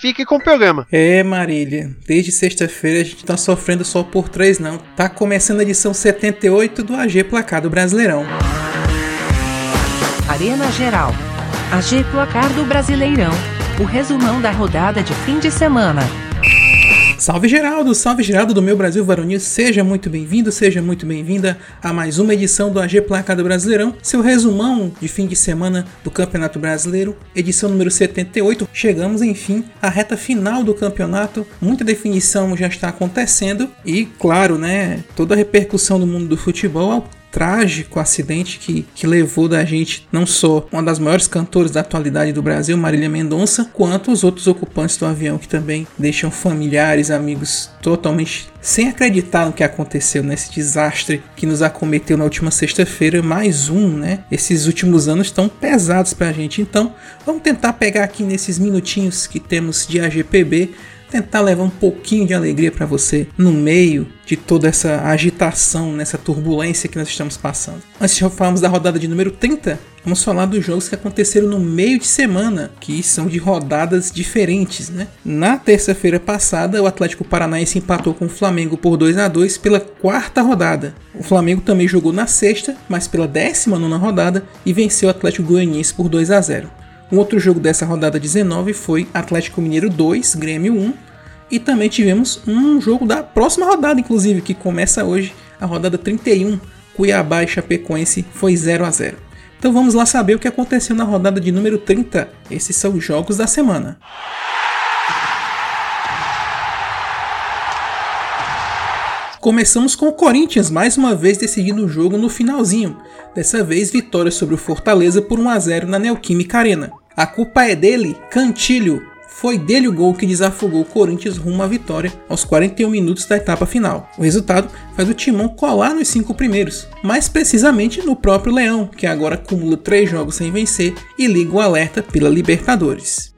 fique com o programa. É, Marília, desde sexta-feira a gente tá sofrendo só por três não. Tá começando a edição 78 do AG Placado Brasileirão. Arena Geral. AG Placar do Brasileirão. O resumão da rodada de fim de semana. Salve Geraldo, salve Geraldo do meu Brasil Varonil, seja muito bem-vindo, seja muito bem-vinda a mais uma edição do AG Placar do Brasileirão, seu resumão de fim de semana do Campeonato Brasileiro, edição número 78. Chegamos, enfim, à reta final do campeonato, muita definição já está acontecendo e, claro, né, toda a repercussão do mundo do futebol trágico acidente que, que levou da gente não só uma das maiores cantoras da atualidade do Brasil, Marília Mendonça, quanto os outros ocupantes do avião que também deixam familiares, amigos totalmente sem acreditar no que aconteceu nesse desastre que nos acometeu na última sexta-feira, mais um, né? Esses últimos anos estão pesados pra gente. Então, vamos tentar pegar aqui nesses minutinhos que temos de AGPB tentar levar um pouquinho de alegria para você no meio de toda essa agitação, nessa turbulência que nós estamos passando. Antes de falarmos da rodada de número 30, vamos falar dos jogos que aconteceram no meio de semana, que são de rodadas diferentes, né? Na terça-feira passada, o Atlético Paranaense empatou com o Flamengo por 2 a 2 pela quarta rodada. O Flamengo também jogou na sexta, mas pela décima nona rodada e venceu o Atlético Goianiense por 2 a 0. Um outro jogo dessa rodada 19 foi Atlético Mineiro 2, Grêmio 1. E também tivemos um jogo da próxima rodada, inclusive, que começa hoje, a rodada 31. Cuiabá e Chapecoense foi 0 a 0. Então vamos lá saber o que aconteceu na rodada de número 30. Esses são os jogos da semana. Começamos com o Corinthians mais uma vez decidindo o jogo no finalzinho. Dessa vez vitória sobre o Fortaleza por 1 a 0 na Neoquímica Arena. A culpa é dele, Cantilho. Foi dele o gol que desafogou o Corinthians rumo à vitória aos 41 minutos da etapa final. O resultado faz o Timão colar nos cinco primeiros, mais precisamente no próprio Leão, que agora acumula três jogos sem vencer e liga o alerta pela Libertadores.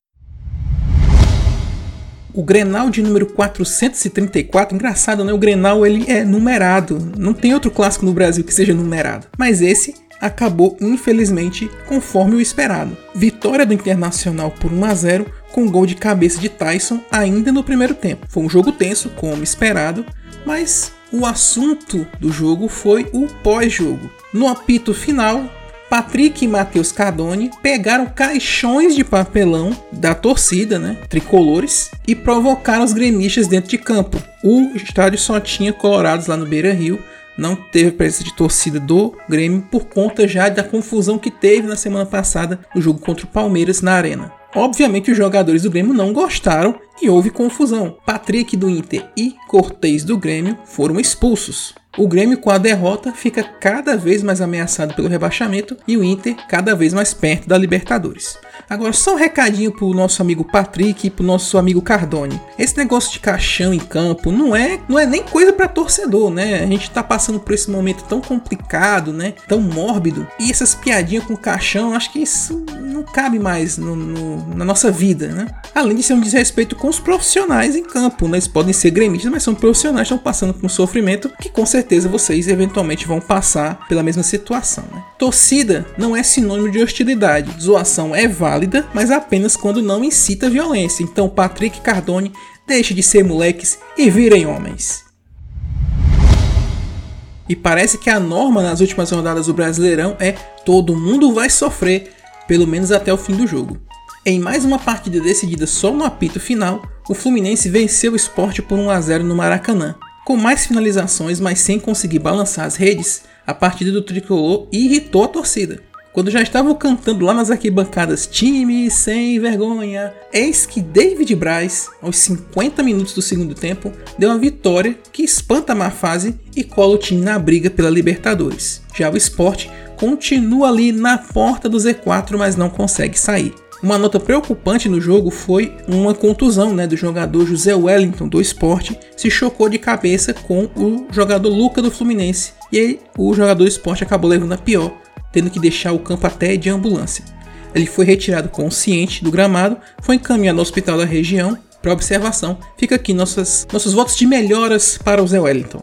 O Grenal de número 434, engraçado, né? O Grenal ele é numerado. Não tem outro clássico no Brasil que seja numerado. Mas esse acabou infelizmente conforme o esperado. Vitória do Internacional por 1 a 0 com gol de cabeça de Tyson ainda no primeiro tempo. Foi um jogo tenso, como esperado, mas o assunto do jogo foi o pós-jogo. No apito final, Patrick e Matheus Cardone pegaram caixões de papelão da torcida, né, tricolores, e provocaram os gremistas dentro de campo. O estádio só tinha colorados lá no Beira Rio, não teve presença de torcida do Grêmio por conta já da confusão que teve na semana passada no jogo contra o Palmeiras na Arena. Obviamente os jogadores do Grêmio não gostaram e houve confusão. Patrick do Inter e Cortez do Grêmio foram expulsos. O Grêmio, com a derrota, fica cada vez mais ameaçado pelo rebaixamento e o Inter cada vez mais perto da Libertadores. Agora, só um recadinho pro nosso amigo Patrick e pro nosso amigo Cardone. Esse negócio de caixão em campo não é, não é nem coisa para torcedor, né? A gente tá passando por esse momento tão complicado, né? Tão mórbido. E essas piadinhas com caixão, acho que isso não cabe mais no, no, na nossa vida, né? Além de ser um desrespeito com os profissionais em campo, né? Eles podem ser gremistas, mas são profissionais, estão passando por um sofrimento que com certeza vocês eventualmente vão passar pela mesma situação, né? Torcida não é sinônimo de hostilidade. Zoação é válida, mas apenas quando não incita violência. Então, Patrick Cardone, deixe de ser moleques e virem homens. E parece que a norma nas últimas rodadas do Brasileirão é todo mundo vai sofrer, pelo menos até o fim do jogo. Em mais uma partida decidida só no apito final, o Fluminense venceu o esporte por 1 a 0 no Maracanã. Com mais finalizações, mas sem conseguir balançar as redes, a partida do tricolor irritou a torcida. Quando já estavam cantando lá nas arquibancadas time sem vergonha, eis que David Braz, aos 50 minutos do segundo tempo, deu uma vitória que espanta a má fase e cola o time na briga pela Libertadores. Já o esporte continua ali na porta do Z4, mas não consegue sair. Uma nota preocupante no jogo foi uma contusão né, do jogador José Wellington do esporte, se chocou de cabeça com o jogador Luca do Fluminense. E aí o jogador do esporte acabou levando a pior, tendo que deixar o campo até de ambulância. Ele foi retirado consciente do gramado, foi encaminhado ao hospital da região para observação. Fica aqui nossas, nossos votos de melhoras para o Zé Wellington.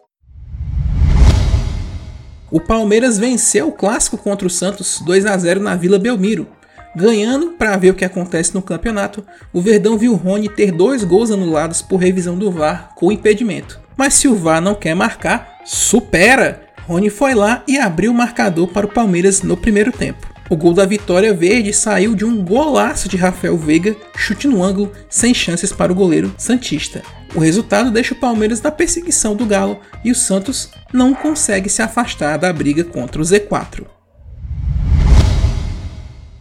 O Palmeiras venceu o clássico contra o Santos 2 a 0 na Vila Belmiro. Ganhando para ver o que acontece no campeonato, o Verdão viu Rony ter dois gols anulados por revisão do VAR com impedimento. Mas se o VAR não quer marcar, supera! Rony foi lá e abriu o marcador para o Palmeiras no primeiro tempo. O gol da vitória verde saiu de um golaço de Rafael Veiga, chute no ângulo, sem chances para o goleiro Santista. O resultado deixa o Palmeiras na perseguição do Galo e o Santos não consegue se afastar da briga contra o Z4.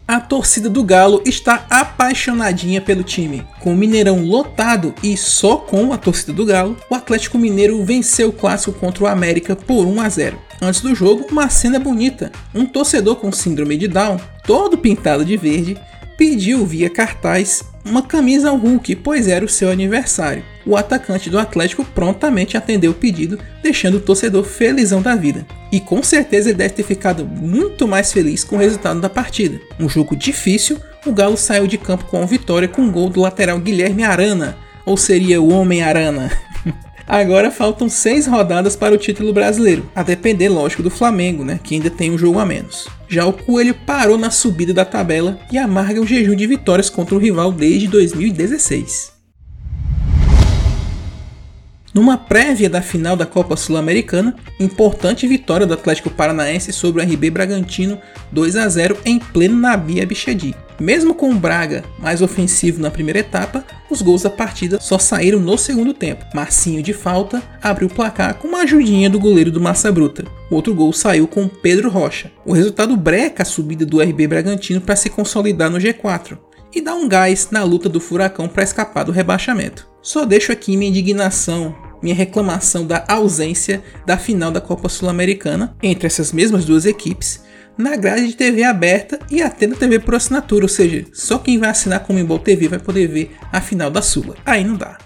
A torcida do Galo está apaixonadinha pelo time. Com o Mineirão lotado e só com a torcida do Galo, o Atlético Mineiro venceu o clássico contra o América por 1 a 0. Antes do jogo, uma cena bonita. Um torcedor com síndrome de Down, todo pintado de verde, pediu via cartaz uma camisa ao Hulk, pois era o seu aniversário. O atacante do Atlético prontamente atendeu o pedido, deixando o torcedor felizão da vida. E com certeza ele deve ter ficado muito mais feliz com o resultado da partida. Um jogo difícil, o Galo saiu de campo com a vitória com um gol do lateral Guilherme Arana, ou seria o Homem Arana. Agora faltam seis rodadas para o título brasileiro, a depender, lógico, do Flamengo, né, que ainda tem um jogo a menos. Já o Coelho parou na subida da tabela e amarga um jejum de vitórias contra o rival desde 2016. Numa prévia da final da Copa Sul-Americana, importante vitória do Atlético Paranaense sobre o RB Bragantino 2 a 0 em pleno Nabi Abichedi. Mesmo com o Braga mais ofensivo na primeira etapa, os gols da partida só saíram no segundo tempo. Marcinho de falta abriu o placar com uma ajudinha do goleiro do Massa Bruta. O outro gol saiu com Pedro Rocha. O resultado breca a subida do RB Bragantino para se consolidar no G4 e dá um gás na luta do Furacão para escapar do rebaixamento. Só deixo aqui minha indignação minha reclamação da ausência da final da Copa Sul-Americana entre essas mesmas duas equipes na grade de TV aberta e até na TV por assinatura, ou seja, só quem vai assinar com o Mimbol TV vai poder ver a final da Sula. Aí não dá.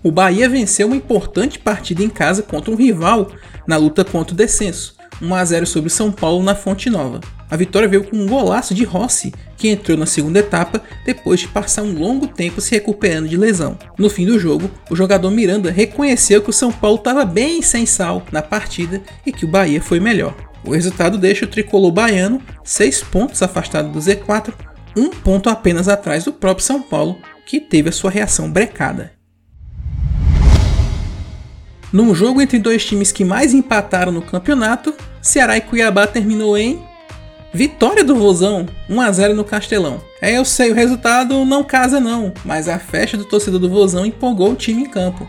O Bahia venceu uma importante partida em casa contra um rival na luta contra o descenso, 1 a 0 sobre o São Paulo na Fonte Nova. A vitória veio com um golaço de Rossi, que entrou na segunda etapa depois de passar um longo tempo se recuperando de lesão. No fim do jogo, o jogador Miranda reconheceu que o São Paulo estava bem sem sal na partida e que o Bahia foi melhor. O resultado deixa o tricolor baiano 6 pontos afastado do Z4, um ponto apenas atrás do próprio São Paulo, que teve a sua reação brecada. Num jogo entre dois times que mais empataram no campeonato, Ceará e Cuiabá terminou em Vitória do Vozão, 1 a 0 no Castelão. É, eu sei, o resultado não casa não, mas a festa do torcedor do Vozão empolgou o time em campo.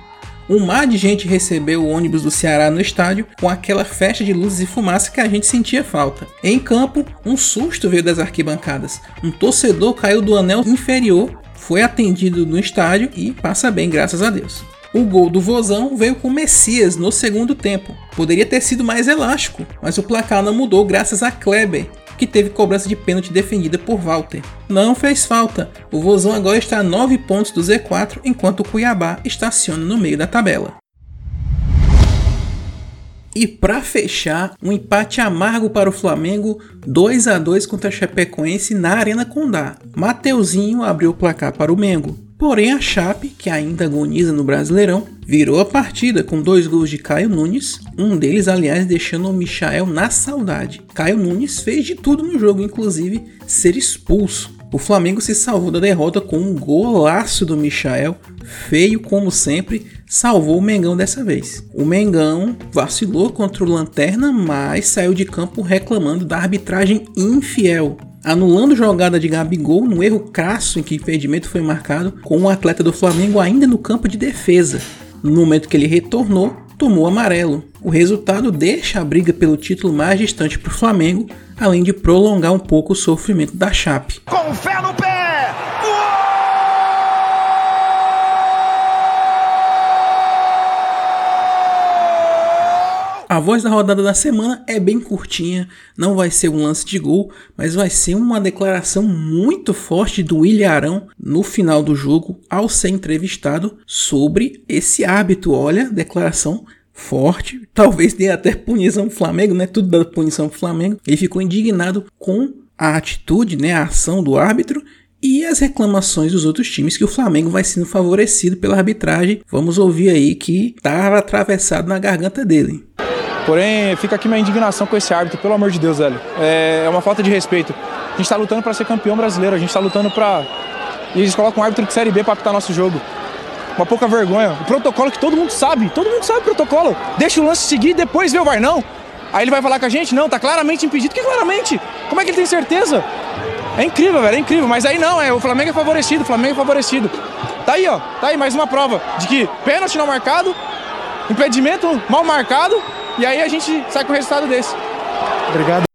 Um mar de gente recebeu o ônibus do Ceará no estádio com aquela festa de luzes e fumaça que a gente sentia falta. Em campo, um susto veio das arquibancadas. Um torcedor caiu do anel inferior, foi atendido no estádio e passa bem, graças a Deus. O gol do Vozão veio com Messias no segundo tempo. Poderia ter sido mais elástico, mas o placar não mudou graças a Kleber, que teve cobrança de pênalti defendida por Walter. Não fez falta, o Vozão agora está a 9 pontos do Z4, enquanto o Cuiabá estaciona no meio da tabela. E para fechar, um empate amargo para o Flamengo, 2 a 2 contra a Chapecoense na Arena Condá. Mateuzinho abriu o placar para o Mengo. Porém, a Chape, que ainda agoniza no Brasileirão, virou a partida com dois gols de Caio Nunes, um deles, aliás, deixando o Michael na saudade. Caio Nunes fez de tudo no jogo, inclusive ser expulso. O Flamengo se salvou da derrota com um golaço do Michael, feio como sempre, salvou o Mengão dessa vez. O Mengão vacilou contra o Lanterna, mas saiu de campo reclamando da arbitragem infiel anulando jogada de Gabigol no erro crasso em que o impedimento foi marcado com um atleta do Flamengo ainda no campo de defesa. No momento que ele retornou, tomou amarelo. O resultado deixa a briga pelo título mais distante para o Flamengo, além de prolongar um pouco o sofrimento da Chape. Com fé no pé! A voz da rodada da semana é bem curtinha, não vai ser um lance de gol, mas vai ser uma declaração muito forte do William Arão no final do jogo ao ser entrevistado sobre esse hábito. Olha, declaração forte, talvez dê até punição pro Flamengo, né? Tudo dá punição pro Flamengo. Ele ficou indignado com a atitude, né, a ação do árbitro e as reclamações dos outros times que o Flamengo vai sendo favorecido pela arbitragem. Vamos ouvir aí que estava atravessado na garganta dele. Porém, fica aqui minha indignação com esse árbitro, pelo amor de Deus, velho. É, é uma falta de respeito. A gente está lutando para ser campeão brasileiro, a gente está lutando para. E eles colocam um árbitro de Série B para apitar nosso jogo. Uma pouca vergonha. O protocolo que todo mundo sabe, todo mundo sabe o protocolo. Deixa o lance seguir, depois vê o VAR, não. Aí ele vai falar com a gente, não, tá claramente impedido. Que claramente? Como é que ele tem certeza? É incrível, velho, é incrível. Mas aí não, é, o Flamengo é favorecido, o Flamengo é favorecido. Tá aí, ó, tá aí mais uma prova de que pênalti não marcado, impedimento mal marcado e aí a gente sai com o resultado desse. Obrigado.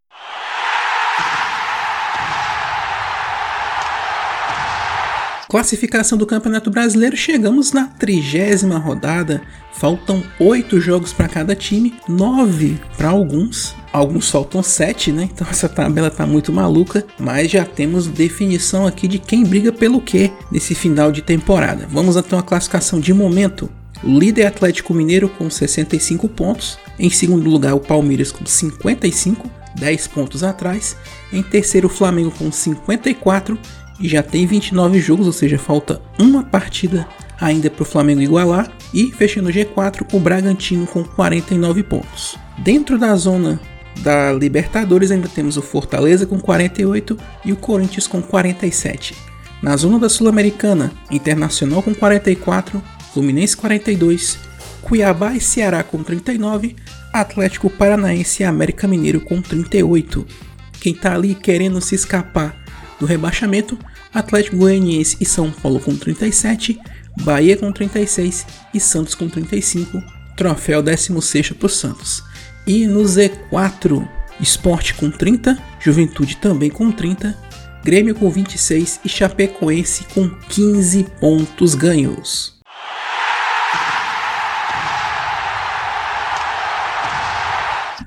Classificação do Campeonato Brasileiro, chegamos na trigésima rodada. Faltam oito jogos para cada time, nove para alguns. Alguns faltam sete, né? Então essa tabela tá muito maluca, mas já temos definição aqui de quem briga pelo quê nesse final de temporada. Vamos até uma classificação de momento. O líder Atlético Mineiro com 65 pontos. Em segundo lugar, o Palmeiras com 55, 10 pontos atrás. Em terceiro, o Flamengo com 54 e já tem 29 jogos, ou seja, falta uma partida ainda para o Flamengo igualar. E fechando o G4, o Bragantino com 49 pontos. Dentro da zona da Libertadores ainda temos o Fortaleza com 48 e o Corinthians com 47. Na zona da Sul-Americana, Internacional com 44, Fluminense 42, Cuiabá e Ceará com 39, Atlético Paranaense e América Mineiro com 38. Quem tá ali querendo se escapar do rebaixamento, Atlético Goianiense e São Paulo com 37, Bahia com 36 e Santos com 35, troféu 16 para o Santos. E no Z4, Esporte com 30, Juventude também com 30, Grêmio com 26 e Chapecoense com 15 pontos ganhos.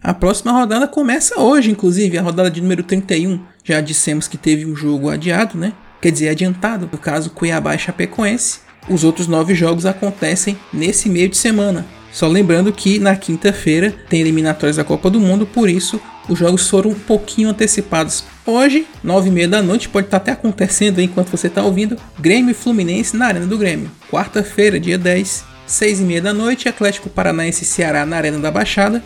A próxima rodada começa hoje, inclusive, a rodada de número 31. Já dissemos que teve um jogo adiado, né? Quer dizer, adiantado, no caso Cuiabá e Chapecoense. Os outros nove jogos acontecem nesse meio de semana. Só lembrando que na quinta-feira tem eliminatórias da Copa do Mundo, por isso os jogos foram um pouquinho antecipados. Hoje, nove e meia da noite, pode estar até acontecendo enquanto você está ouvindo, Grêmio e Fluminense na Arena do Grêmio. Quarta-feira, dia 10, seis e meia da noite, Atlético Paranaense e Ceará na Arena da Baixada.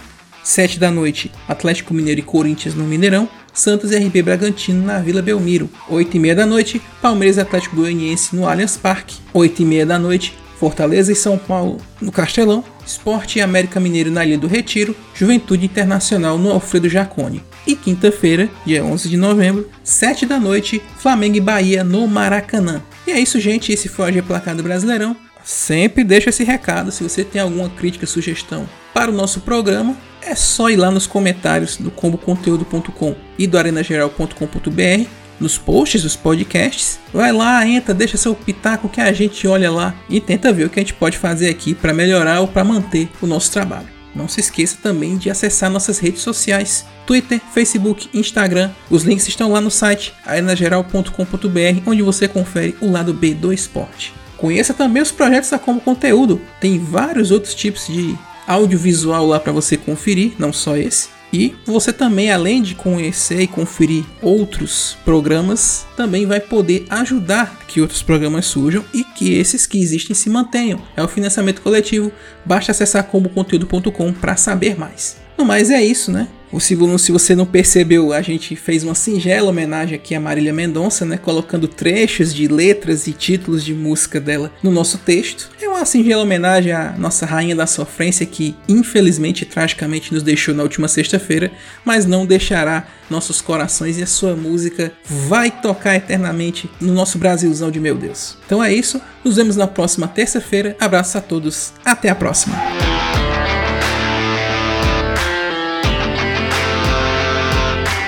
7 da noite, Atlético Mineiro e Corinthians no Mineirão, Santos e RB Bragantino na Vila Belmiro. 8 e meia da noite, Palmeiras e Atlético Goianiense no Allianz Parque. 8 e meia da noite, Fortaleza e São Paulo no Castelão, Esporte e América Mineiro na Ilha do Retiro, Juventude Internacional no Alfredo Jacone. E quinta-feira, dia 11 de novembro, 7 da noite, Flamengo e Bahia no Maracanã. E é isso, gente. Esse foi o AG Placado Brasileirão. Sempre deixa esse recado. Se você tem alguma crítica, sugestão para o nosso programa, é só ir lá nos comentários do comboconteúdo.com e do arenageral.com.br, nos posts dos podcasts. Vai lá, entra, deixa seu pitaco que a gente olha lá e tenta ver o que a gente pode fazer aqui para melhorar ou para manter o nosso trabalho. Não se esqueça também de acessar nossas redes sociais: Twitter, Facebook, Instagram. Os links estão lá no site arenageral.com.br, onde você confere o lado B do esporte. Conheça também os projetos da Como Conteúdo. Tem vários outros tipos de audiovisual lá para você conferir, não só esse. E você também, além de conhecer e conferir outros programas, também vai poder ajudar que outros programas surjam e que esses que existem se mantenham. É o financiamento coletivo. Basta acessar comboconteúdo.com para saber mais. No mais é isso, né? O se, se você não percebeu, a gente fez uma singela homenagem aqui a Marília Mendonça, né? Colocando trechos de letras e títulos de música dela no nosso texto. É uma singela homenagem à nossa rainha da sofrência que, infelizmente e tragicamente, nos deixou na última sexta-feira, mas não deixará nossos corações e a sua música vai tocar eternamente no nosso Brasilzão de meu Deus. Então é isso, nos vemos na próxima terça-feira. Abraço a todos, até a próxima.